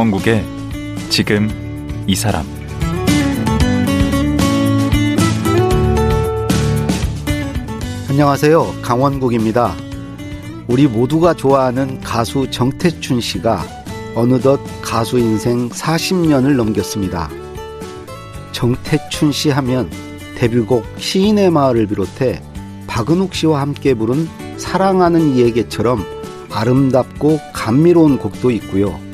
강원국의 지금 이 사람 안녕하세요. 강원국입니다. 우리 모두가 좋아하는 가수 정태춘 씨가 어느덧 가수 인생 40년을 넘겼습니다. 정태춘 씨 하면 데뷔곡 시인의 마을을 비롯해 박은옥 씨와 함께 부른 사랑하는 이에게처럼 아름답고 감미로운 곡도 있고요.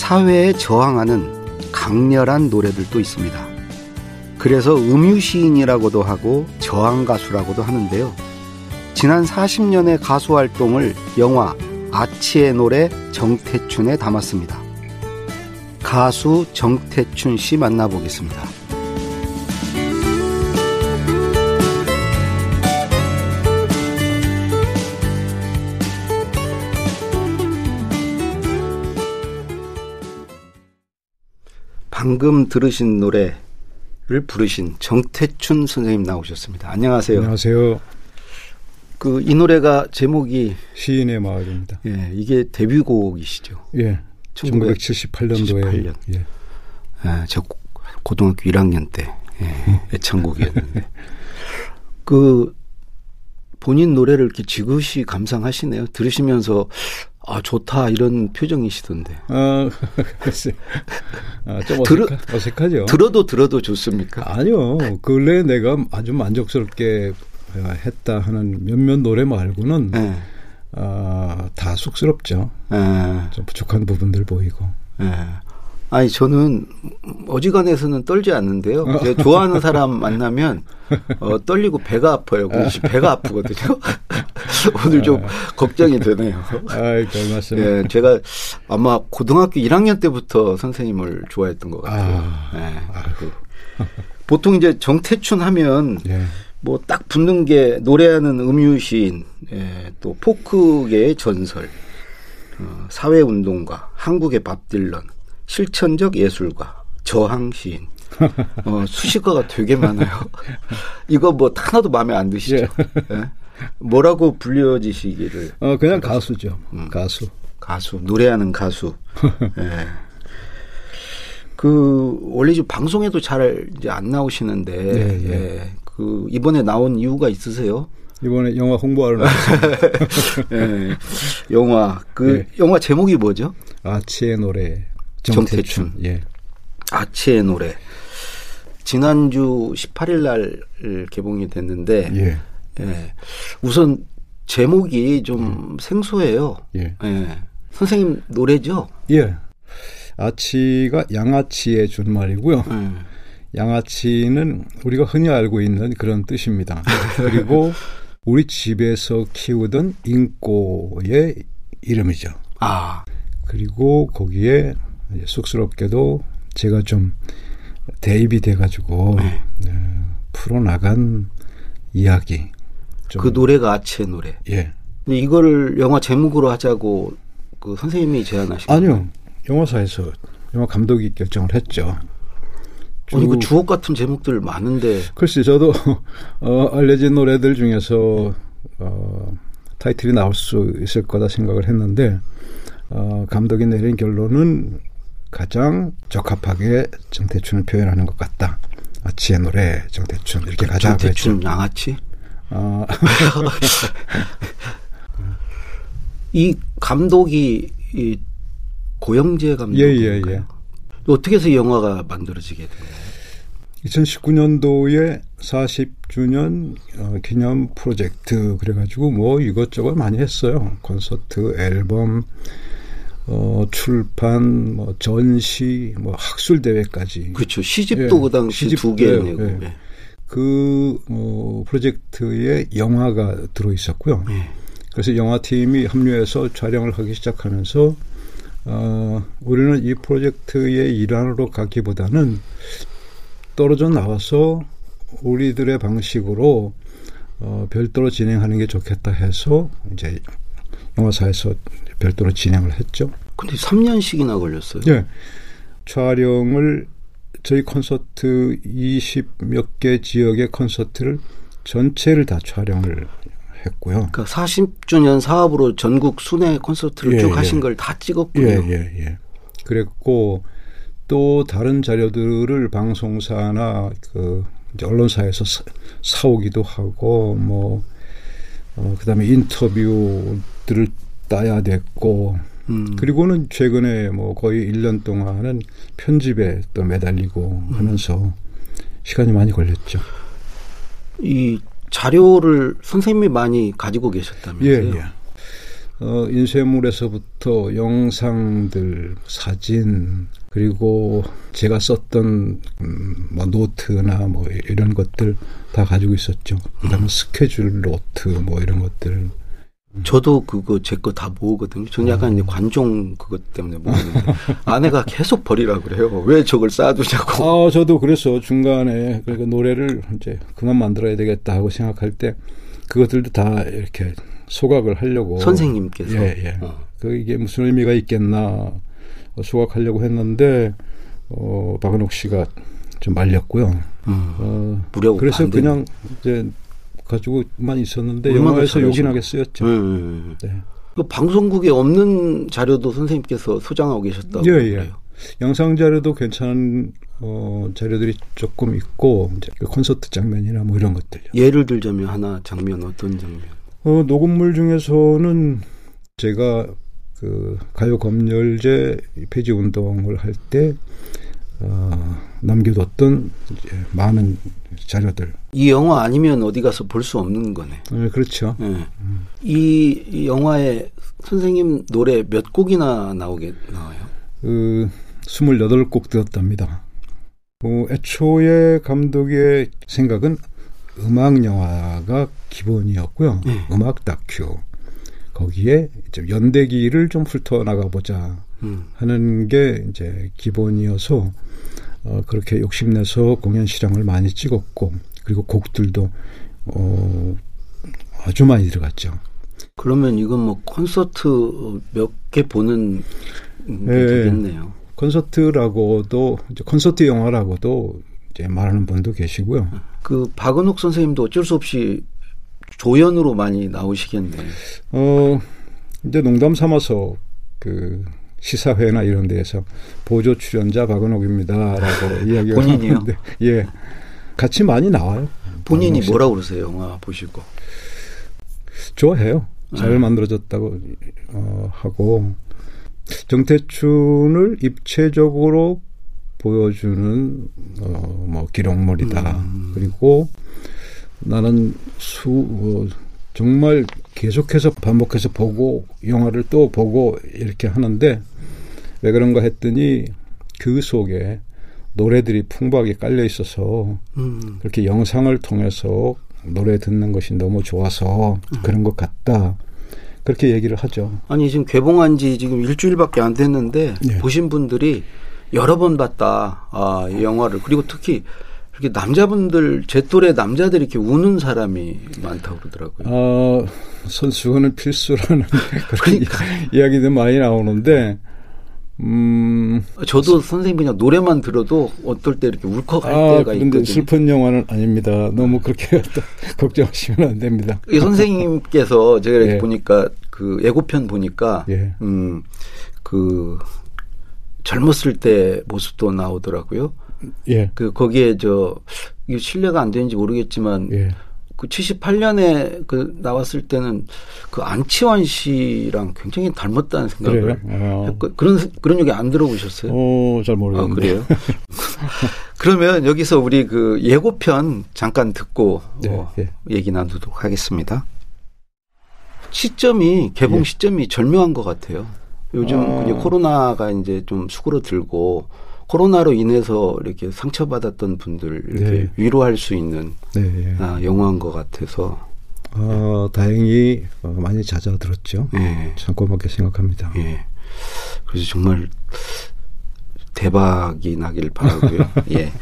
사회에 저항하는 강렬한 노래들도 있습니다. 그래서 음유시인이라고도 하고 저항가수라고도 하는데요. 지난 40년의 가수 활동을 영화 아치의 노래 정태춘에 담았습니다. 가수 정태춘 씨 만나보겠습니다. 방금 들으신 노래를 부르신 정태춘 선생님 나오셨습니다. 안녕하세요. 안녕하세요. 그 이 노래가 제목이 시인의 마을입니다. 예, 이게 데뷔곡이시죠. 예. 1978년도에 78년. 예. 예, 저 고등학교 1학년 때 예, 애창곡이었는데 그 본인 노래를 이렇게 지그시 감상하시네요. 들으시면서 아 좋다 이런 표정이시던데. 아, 글쎄. 아, 좀 들어- 어색하, 어색하죠. 들어도 들어도 좋습니까? 아니요. 근래 내가 아주 만족스럽게 어, 했다 하는 몇몇 노래 말고는 예, 아, 다 쑥스럽죠. 예, 좀 부족한 부분들 보이고. 예. 아니 저는 어지간해서는 떨지 않는데요. 제가 좋아하는 사람 만나면 어, 떨리고 배가 아파요. 그래서 배가 아프거든요. 오늘 좀 걱정이 되네요. 아이, 별 말씀. 예, 제가 아마 고등학교 1학년 때부터 선생님을 좋아했던 것 같아요. 아, 예. 그 보통 이제 정태춘 하면 예. 뭐딱 붙는 게 노래하는 음유시인, 예, 또 포크계의 전설, 어, 사회운동가, 한국의 밥 딜런, 실천적 예술가, 저항 시인. 어, 수식어가 되게 많아요. 이거 뭐 하나도 마음에 안 드시죠? 예? 뭐라고 불려지시기를 어, 그냥 가수죠. 음. 가수. 가수 노래하는 가수. 예. 그 원래 지금 방송에도 잘 이제 안 나오시는데 예, 예. 예. 그 이번에 나온 이유가 있으세요? 이번에 영화 홍보하러 나왔습니다. 예. 영화 그 예. 영화 제목이 뭐죠? 아치의 노래. 정태춘. 정태춘. 예. 아치의 노래. 지난주 18일 날 개봉이 됐는데 예. 예. 우선 제목이 좀 생소해요. 예. 예. 선생님 노래죠? 예. 아치가 양아치의 준말이고요. 예. 양아치는 우리가 흔히 알고 있는 그런 뜻입니다. 그리고 우리 집에서 키우던 인꼬의 이름이죠. 아, 그리고 거기에 쑥스럽게도 제가 좀 대입이 돼가지고 네. 어, 풀어 나간 이야기. 좀, 그 노래가 아치의 노래. 예. 근데 이거를 영화 제목으로 하자고 그 선생님이 제안하신 아니요. 영화사에서 영화 감독이 결정을 했죠. 아니 그 쭉- 주옥 같은 제목들 많은데 글쎄 저도 어, 알려진 노래들 중에서 어, 타이틀이 나올 수 있을 거다 생각을 했는데 어, 감독이 내린 결론은 가장 적합하게 정태춘을 표현하는 것 같다. 아치의 노래 정태춘 이렇게 가자 그랬죠. 정태춘 양아치 아, 이 감독이 이 고영재 감독 예, 예, 예. 어떻게 해서 이 영화가 만들어지게 돼요? 2019년도에 40주년 어, 기념 프로젝트 그래가지고 뭐 이것저것 많이 했어요. 콘서트, 앨범, 어, 출판, 뭐 전시, 뭐 학술 대회까지. 그렇죠 시집도 예, 그 당시 시집, 두개 예, 내고 예. 예. 그 어, 프로젝트에 영화가 들어 있었고요. 예. 그래서 영화팀이 합류해서 촬영을 하기 시작하면서 어, 우리는 이 프로젝트의 일환으로 가기보다는 떨어져 나와서 우리들의 방식으로 어, 별도로 진행하는 게 좋겠다 해서 이제 영화사에서 별도로 진행을 했죠. 근데 3년씩이나 걸렸어요. 예. 촬영을 저희 콘서트 20몇 개 지역의 콘서트를 전체를 다 촬영을 했고요. 그러니까 40주년 사업으로 전국 순회 콘서트를 예, 쭉 예. 하신 걸 다 찍었군요. 예, 예, 예. 그랬고 또 다른 자료들을 방송사나 그 언론사에서 사, 사오기도 하고 뭐 어, 그다음에 인터뷰들을 따야 됐고 음. 그리고는 최근에 뭐 거의 1년 동안은 편집에 또 매달리고 음. 하면서 시간이 많이 걸렸죠. 이 자료를 선생님이 많이 가지고 예, 계셨다면서요? 예. 어, 인쇄물에서부터 영상들, 사진, 그리고 제가 썼던 음, 뭐 노트나 뭐 이런 것들 다 가지고 있었죠. 그다음에 스케줄 노트 뭐 이런 것들. 저도 그거 제 거 다 모으거든요. 저는 약간 이제 관종 그것 때문에 모으는데 아내가 계속 버리라 그래요. 왜 저걸 쌓아두냐고. 아, 저도 그래서 중간에 그러니까 노래를 이제 그만 만들어야 되겠다 하고 생각할 때 그것들도 다 이렇게 소각을 하려고 선생님께서. 예, 예. 어. 그 이게 무슨 의미가 있겠나 소각하려고 했는데 어 박은옥 씨가 좀 말렸고요. 음, 어 무려 그래서. 그냥 이제 가지고만 있었는데 영화에서. 요긴하게 쓰였죠. 음. 네. 그 방송국에 없는 자료도 선생님께서 소장하고 계셨다고 예, 예. 그래요. 영상 자료도 괜찮은 어 자료들이 조금 있고 이제 그 콘서트 장면이나 뭐 이런 것들요. 예를 들자면 하나 장면 어떤 장면? 어, 녹음물 중에서는 제가 그 가요 검열제 폐지 운동을 할 때 어, 남겨뒀던 많은 자료들. 이 영화 아니면 어디 가서 볼 수 없는 거네. 네, 그렇죠. 예. 이, 이 영화에 선생님 노래 몇 곡이나 나오게 나와요? 그 28곡 되었답니다. 뭐 애초에 감독의 생각은 음악 영화가 기본이었고요. 네. 음악 다큐. 거기에 이제 연대기를 좀 훑어 나가 보자 음. 하는 게 이제 기본이어서 어, 그렇게 욕심내서 공연 실황을 많이 찍었고 그리고 곡들도 어, 아주 많이 들어갔죠. 그러면 이건 뭐 콘서트 몇 개 보는 게 예. 되겠네요. 콘서트라고도 콘서트 영화라고도 이제 말하는 분도 계시고요. 그 박은옥 선생님도 어쩔 수 없이 조연으로 많이 나오시겠네. 어 이제 농담 삼아서 그 시사회나 이런 데에서 보조 출연자 박은옥입니다라고 이야기가 본인이요? 나오는데 예 같이 많이 나와요. 본인이 박은옥 씨. 뭐라 그러세요? 영화 보시고. 좋아해요. 잘 네. 만들어졌다고 어, 하고 정태춘을 입체적으로 보여주는 어, 뭐 기록물이다. 음. 그리고 나는 수 어, 정말 계속해서 반복해서 보고 영화를 또 보고 이렇게 하는데 왜 그런가 했더니 그 속에 노래들이 풍부하게 깔려 있어서 음. 그렇게 영상을 통해서 노래 듣는 것이 너무 좋아서 그런 것 같다. 그렇게 얘기를 하죠. 아니 지금 개봉한 지 지금 일주일밖에 안 됐는데 예. 보신 분들이 여러 번 봤다. 아, 이 영화를. 그리고 특히 이렇게 남자분들 제 또래 남자들이 이렇게 우는 사람이 많다고 그러더라고요. 어, 선수는 필수라는 그런 이야기도 많이 나오는데, 음, 저도 선생님 그냥 노래만 들어도 어떨 때 이렇게 울컥할 아, 때가 있거든요. 슬픈 영화는 아닙니다. 너무 그렇게 걱정하시면 안 됩니다. 이 선생님께서 제가 이렇게 예. 보니까 그 예고편 보니까 예. 음 그 젊었을 때 모습도 나오더라고요. 예, 그 거기에 저 이게 신뢰가 안 되는지 모르겠지만 예. 그 78년에 그 나왔을 때는 그 안치환 씨랑 굉장히 닮았다는? 생각을 어, 했고 그런 그런 얘기 안 들어보셨어요? 어, 잘 아, 모르겠는데. 그래요? 그러면 여기서 우리 그 예고편 잠깐 듣고 네, 어, 예. 얘기 나누도록 하겠습니다. 시점이 개봉 예. 시점이 절묘한 것 같아요. 요즘 아. 이제 코로나가 이제 좀 수그러들고 코로나로 인해서 이렇게 상처받았던 분들 이렇게 네. 위로할 수 있는 네, 예. 아, 영화인 것 같아서 어, 다행히 어, 많이 잦아들었죠. 예, 참 고맙게 생각합니다. 예. 그래서 정말 대박이 나길 바라고요. 예.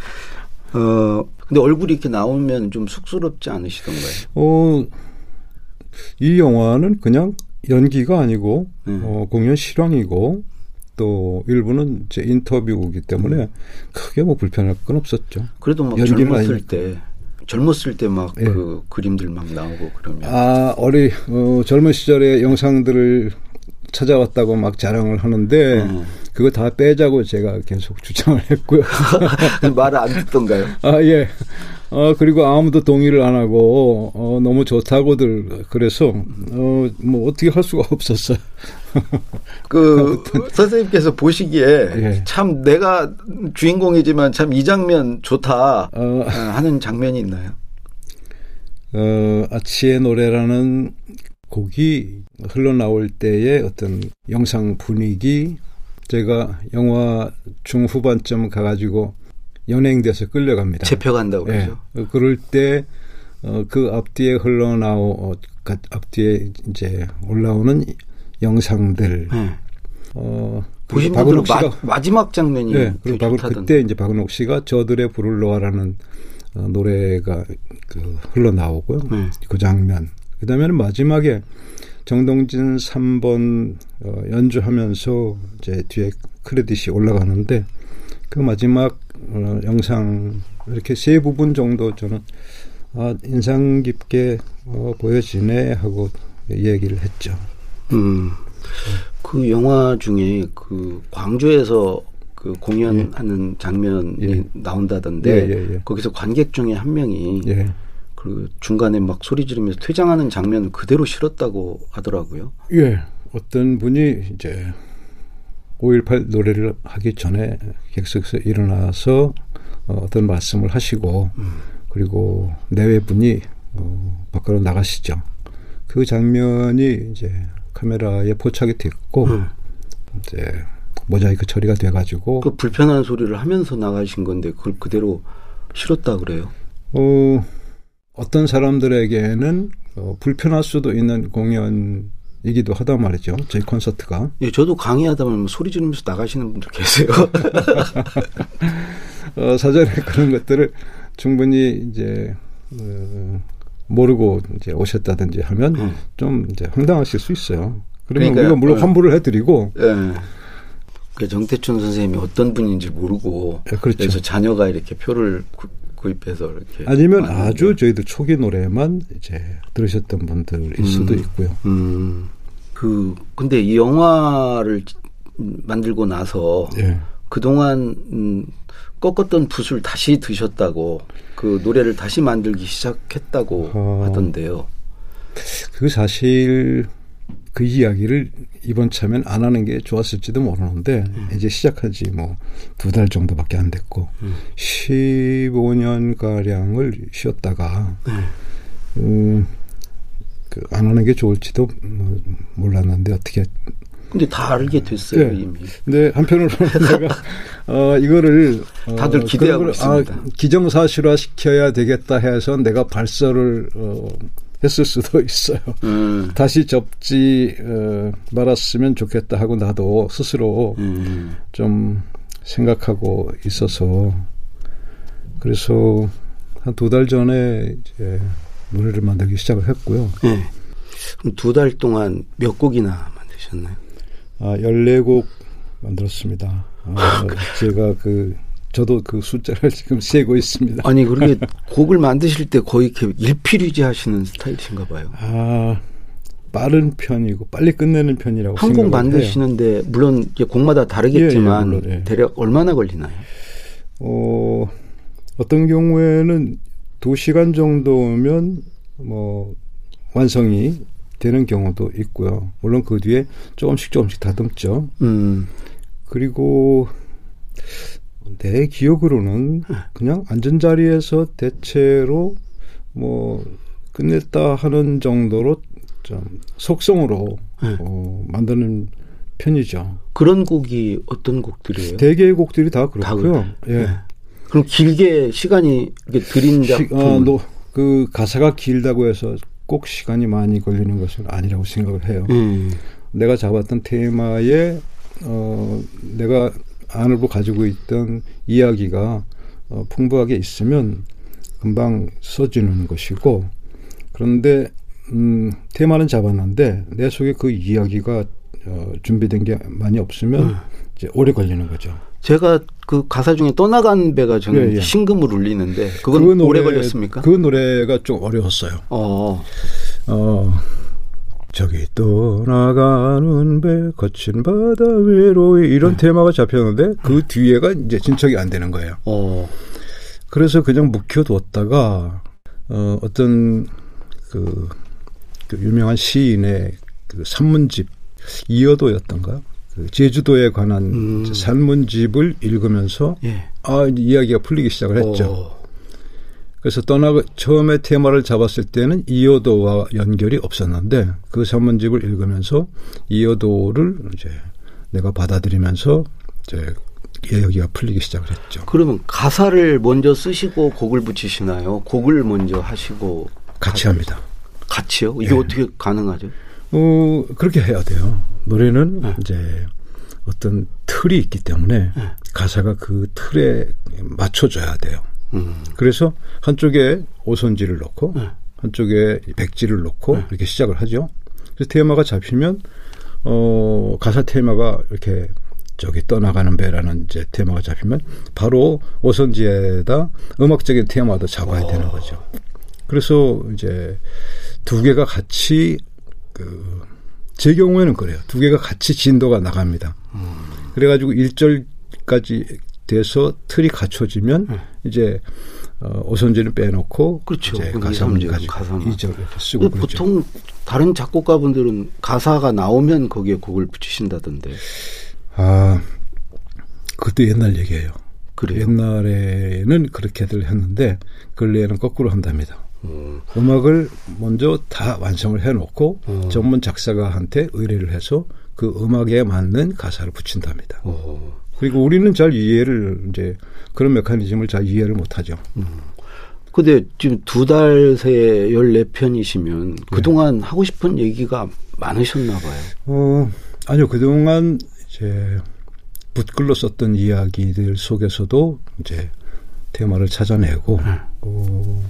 어 근데 얼굴이 이렇게 나오면 좀 쑥스럽지 않으시던가요? 어, 이 영화는 그냥 연기가 아니고 네. 어, 공연 실황이고 또 일부는 제 인터뷰이기 때문에 크게 뭐 불편할 건 없었죠. 그래도 막 젊었을 아니니까. 때 젊었을 때막 예. 그 그림들 막 나오고 그러면 아 어리 어, 젊은 시절의 영상들을 찾아왔다고 막 자랑을 하는데 음. 그거 다 빼자고 제가 계속 주장을 했고요. 말을 안 듣던가요? 아 예. 어 그리고 아무도 동의를 안 하고 어 너무 좋다고들 그래서 어뭐 어떻게 할 수가 없었어요. 그 선생님께서 보시기에 예. 참 내가 주인공이지만 참 이 장면 좋다 어, 아, 하는 장면이 있나요? 어 아치의 노래라는 곡이 흘러나올 때의 어떤 영상 분위기 제가 영화 중후반쯤 가가지고 연행돼서 끌려갑니다. 재펴간다고 예. 그러죠. 어, 그럴 때, 어, 그 앞뒤에 흘러나오, 어, 가- 앞뒤에 이제 올라오는 영상들, 네. 어, 보신 박은옥 씨가, 마, 마지막 장면이 예, 되게 그리고 박은. 그때 이제 박은옥 씨가 저들의 불을 놓아라는 어, 노래가 그 흘러 나오고요. 네. 그 장면. 그 다음에는 마지막에 정동진 3번 어, 연주하면서 이제 뒤에 크레딧이 올라가는데 그 마지막 어, 영상 이렇게 세 부분 정도 저는 아, 인상 깊게 어, 보여지네 하고 얘기를 했죠. 음. 그 영화 중에 그 광주에서 그 공연하는 장면이 예. 나온다던데 예, 예, 예. 거기서 관객 중에 한 명이 예. 그 중간에 막 소리 지르면서 퇴장하는 장면을 그대로 실었다고 하더라고요. 예. 어떤 분이 이제 5.18 노래를 하기 전에 객석에서 일어나서 어, 어떤 말씀을 하시고 그리고 내외 분이 어, 밖으로 나가시죠. 그 장면이 이제 카메라에 포착이 됐고 음. 이제 모자이크 처리가 돼가지고 그 불편한 소리를 하면서 나가신 건데 그걸 그대로 실었다 그래요. 어, 어떤 사람들에게는 어, 불편할 수도 있는 공연 이기도 하다 말이죠. 저희 콘서트가. 예, 저도 강의하다 보면 소리 지르면서 나가시는 분들 계세요. 어, 사전에 그런 것들을 충분히 이제 어, 모르고 이제 오셨다든지 하면 음. 좀 이제 황당하실 수 있어요. 그러면 그러니까요. 우리가 물론 어. 환불을 해드리고 예. 그 정태춘 선생님이 어떤 분인지 모르고 예, 그렇죠. 그래서 자녀가 이렇게 표를 구, 구입해서 이렇게 아니면. 아주 저희들 초기 노래만 이제 들으셨던 분들일 수도 음. 있고요. 음. 그 근데 이 영화를 만들고 나서 예. 그동안 음, 꺾었던 붓을 다시 드셨다고 그 노래를 다시 만들기 시작했다고 어. 하던데요. 그 사실 그 이야기를 이번 참엔 안 하는 게 좋았을지도 모르는데 이제 시작한 지 뭐 두 달 정도밖에 안 됐고 음. 15년 가량을 쉬었다가 네. 음, 그 안 하는 게 좋을지도 뭐 몰랐는데 어떻게 근데 다 알게 됐어요 네. 이미. 근데 한편으로는 내가 어 이거를 어, 다들 기대하고 걸, 있습니다. 아, 기정사실화 시켜야 되겠다 해서 내가 발설을 어, 했을 수도 있어요. 음. 다시 접지 어, 말았으면 좋겠다 하고 나도 스스로 음. 좀 생각하고 있어서 그래서 한 두 달 전에 이제 노래를 만들기 시작을 했고요. 네. 그럼 두 달 동안 몇 곡이나 만드셨나요? 아, 14곡 만들었습니다. 아, 제가 그 저도 그 숫자를 지금 세고 있습니다. 아니 그렇게 곡을 만드실 때 거의 이렇게 일필휘지 하시는 스타일이신가 봐요. 아, 빠른 편이고 빨리 끝내는 편이라고 한곡 생각을 해요. 만드시는데 물론 이제 곡마다 다르겠지만 예, 예, 물론, 예. 대략 얼마나 걸리나요? 어, 어떤 경우에는 두 시간 정도면 뭐 완성이 되는 경우도 있고요. 물론 그 뒤에 조금씩 조금씩 다듬죠. 음. 그리고 내 기억으로는 그냥 앉은 자리에서 대체로 뭐 끝냈다 하는 정도로 좀 속성으로 네. 어, 만드는 편이죠. 그런 곡이 어떤 곡들이에요? 대개의 곡들이 다다 그렇고요. 그래요? 예. 네. 그럼 길게 시간이 들인 시, 작품 어, 노, 그 가사가 길다고 해서 꼭 시간이 많이 걸리는 것은 아니라고 생각을 해요. 음. 내가 잡았던 테마에 어, 내가 안으로 가지고 있던 이야기가 어, 풍부하게 있으면 금방 써지는 것이고 그런데 음, 테마는 잡았는데 내 속에 그 이야기가 어, 준비된 게 많이 없으면 음. 이제 오래 걸리는 거죠. 제가 그 가사 중에 떠나간 배가 저는 예, 예. 신금을 울리는데 그건 그 오래 노래- 걸렸습니까? 그 노래가 좀 어려웠어요. 어. 어, 저기 떠나가는 배 거친 바다 외로이 이런 테마가 잡혔는데 그 뒤에가 이제 진척이 안 되는 거예요. 어. 그래서 그냥 묵혀뒀다가 어, 어떤 그, 그 유명한 시인의 그 산문집 이어도였던가 그 제주도에 관한 음. 산문집을 읽으면서 예. 아 이야기가 풀리기 시작을 했죠. 어. 그래서 떠나가 처음에 테마를 잡았을 때는 이어도와 연결이 없었는데 그 산문집을 읽으면서 이어도를 이제 내가 받아들이면서 이제 이야기가 풀리기 시작을 했죠. 그러면 가사를 먼저 쓰시고 곡을 붙이시나요? 곡을 먼저 하시고 같이 합니다. 같이요? 이게 네. 어떻게 가능하죠? 어, 그렇게 해야 돼요. 노래는 네. 이제 어떤 틀이 있기 때문에 네. 가사가 그 틀에 맞춰져야 돼요. 음. 그래서 한쪽에 오선지를 넣고 네. 한쪽에 백지를 넣고 이렇게 시작을 하죠. 그래서 테마가 잡히면 어 가사 테마가 이렇게 저기 떠나가는 배라는 이제 테마가 잡히면 바로 오선지에다 음악적인 테마도 잡아야 되는 거죠. 그래서 이제 두 개가 같이 그 제 경우에는 그래요. 두 개가 같이 진도가 나갑니다. 그래가지고 1절까지 돼서 틀이 갖춰지면 이제 어, 오선지는 빼놓고 그렇죠. 이제 가사만 가지고 가사만. 2절 이렇게 쓰고 근데 그러죠. 보통 다른 작곡가분들은 가사가 나오면 거기에 곡을 붙이신다던데. 아, 그것도 옛날 얘기예요. 그래요? 옛날에는 그렇게들 했는데 근래에는 거꾸로 한답니다. 음. 음악을 먼저 다 완성을 해놓고 어. 전문 작사가한테 의뢰를 해서 그 음악에 맞는 가사를 붙인답니다. 어. 그리고 우리는 잘 이해를 이제 그런 메커니즘을 잘 이해를 못하죠. 근데 지금 두 달 새 14편이시면 네. 그동안 하고 싶은 얘기가 많으셨나 봐요. 어, 아니요. 그동안 이제 붓글로 썼던 이야기들 속에서도 이제 테마를 찾아내고, 네. 어,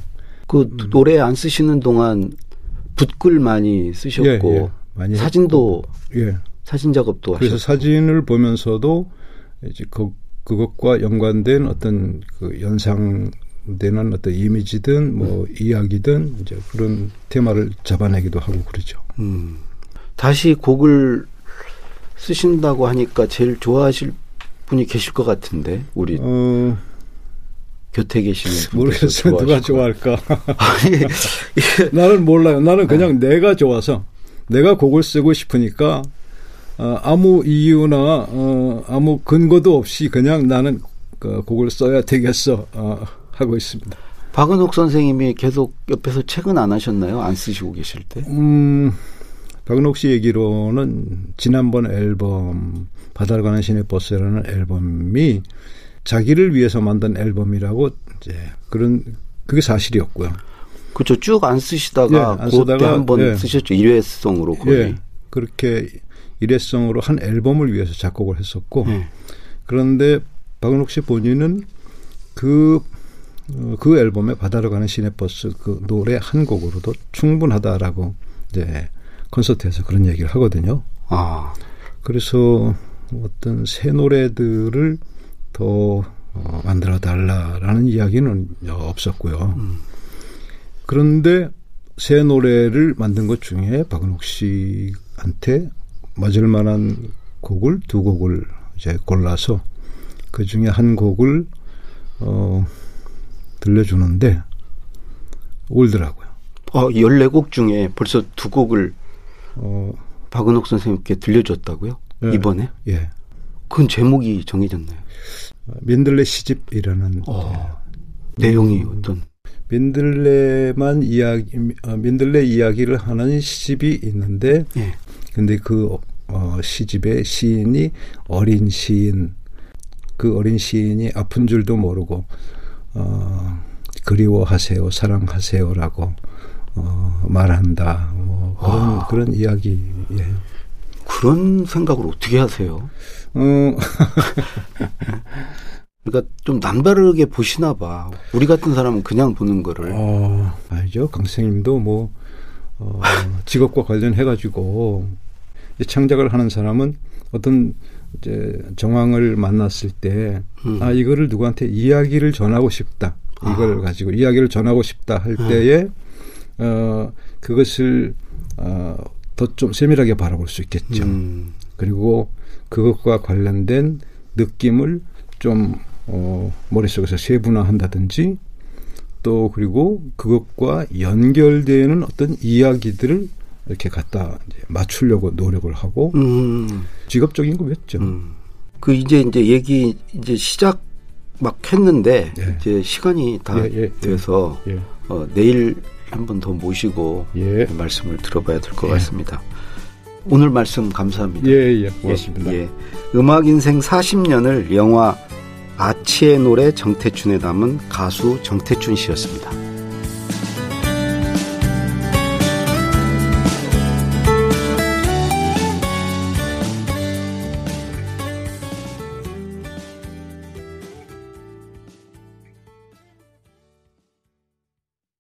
그 노래 안 쓰시는 동안 붓글 많이 쓰셨고 예, 예. 많이 사진도 예. 사진 작업도 그래서 하셨고 사진을 보면서도 이제 그, 그것과 연관된 어떤 그 연상되는 어떤 이미지든 뭐 이야기든 이제 그런 테마를 잡아내기도 하고 그러죠. 음. 다시 곡을 쓰신다고 하니까 제일 좋아하실 분이 계실 것 같은데 우리 어, 곁에 계시는 모르겠어요. 누가 좋아할까? 아니, 나는 몰라요. 나는 그냥 네. 내가 좋아서 내가 곡을 쓰고 싶으니까 어, 아무 이유나 어, 아무 근거도 없이 그냥 나는 그 곡을 써야 되겠어 어, 하고 있습니다. 박은옥 선생님이 계속 옆에서 책은 안 하셨나요? 안 쓰시고 계실 때? 음, 박은옥 씨 얘기로는 지난번 앨범 바다를 가는 신의 버스라는 앨범이 자기를 위해서 만든 앨범이라고 이제 그런 그게 사실이었고요. 그렇죠. 쭉 안 쓰시다가 예, 안 그때 한번 예. 쓰셨죠. 일회성으로 거의. 예, 그렇게 일회성으로 한 앨범을 위해서 작곡을 했었고 예. 그런데 박은옥 씨 본인은 그, 어, 그 앨범에 바다로 가는 시내버스 그 노래 한 곡으로도 충분하다라고 이제 콘서트에서 그런 얘기를 하거든요. 아, 그래서 어떤 새 노래들을 더 어, 만들어 달라라는 이야기는 없었고요. 그런데 새 노래를 만든 것 중에 박은옥 씨한테 맞을 만한 곡을 두 곡을 이제 골라서 그 중에 한 곡을 어 들려주는데 울더라고요. 어, 14곡 중에 벌써 두 곡을 어 박은옥 선생님께 들려줬다고요? 예. 이번에? 예. 그건 제목이 정해졌나요? 민들레 시집이라는 어. 내용이 음. 어떤? 민들레만 이야기, 어, 민들레 이야기를 하는 시집이 있는데, 예. 근데 그 어, 시집의 시인이 어린 시인, 그 어린 시인이 아픈 줄도 모르고 어, 그리워하세요, 사랑하세요라고 어, 말한다. 뭐 그런 아. 그런 이야기예요. 그런 생각을 어떻게 하세요? 어, 그러니까 좀 남다르게 보시나 봐. 우리 같은 사람은 그냥 보는 거를. 어, 알죠. 강 선생님도 뭐, 어, 직업과 관련해 가지고, 이제 창작을 하는 사람은 어떤 이제 정황을 만났을 때, 음. 아, 이거를 누구한테 이야기를 전하고 싶다. 이걸 아. 가지고 이야기를 전하고 싶다 할 음. 때에, 어, 그것을, 어, 더 좀 세밀하게 바라볼 수 있겠죠. 음. 그리고 그것과 관련된 느낌을 좀 어, 머릿속에서 세분화한다든지 또 그리고 그것과 연결되는 어떤 이야기들을 이렇게 갖다 이제 맞추려고 노력을 하고 음. 직업적인 거였죠. 음. 그 이제 이제 얘기 이제 시작 막 했는데 예. 이제 시간이 다 예, 예, 돼서 예. 어, 내일 한 번 더 모시고 예. 말씀을 들어봐야 될것 예. 같습니다. 오늘 말씀 감사합니다. 예, 예, 고맙습니다. 예, 예. 음악 인생 40년을 영화 아치의 노래 정태춘에 담은 가수 정태춘 씨였습니다.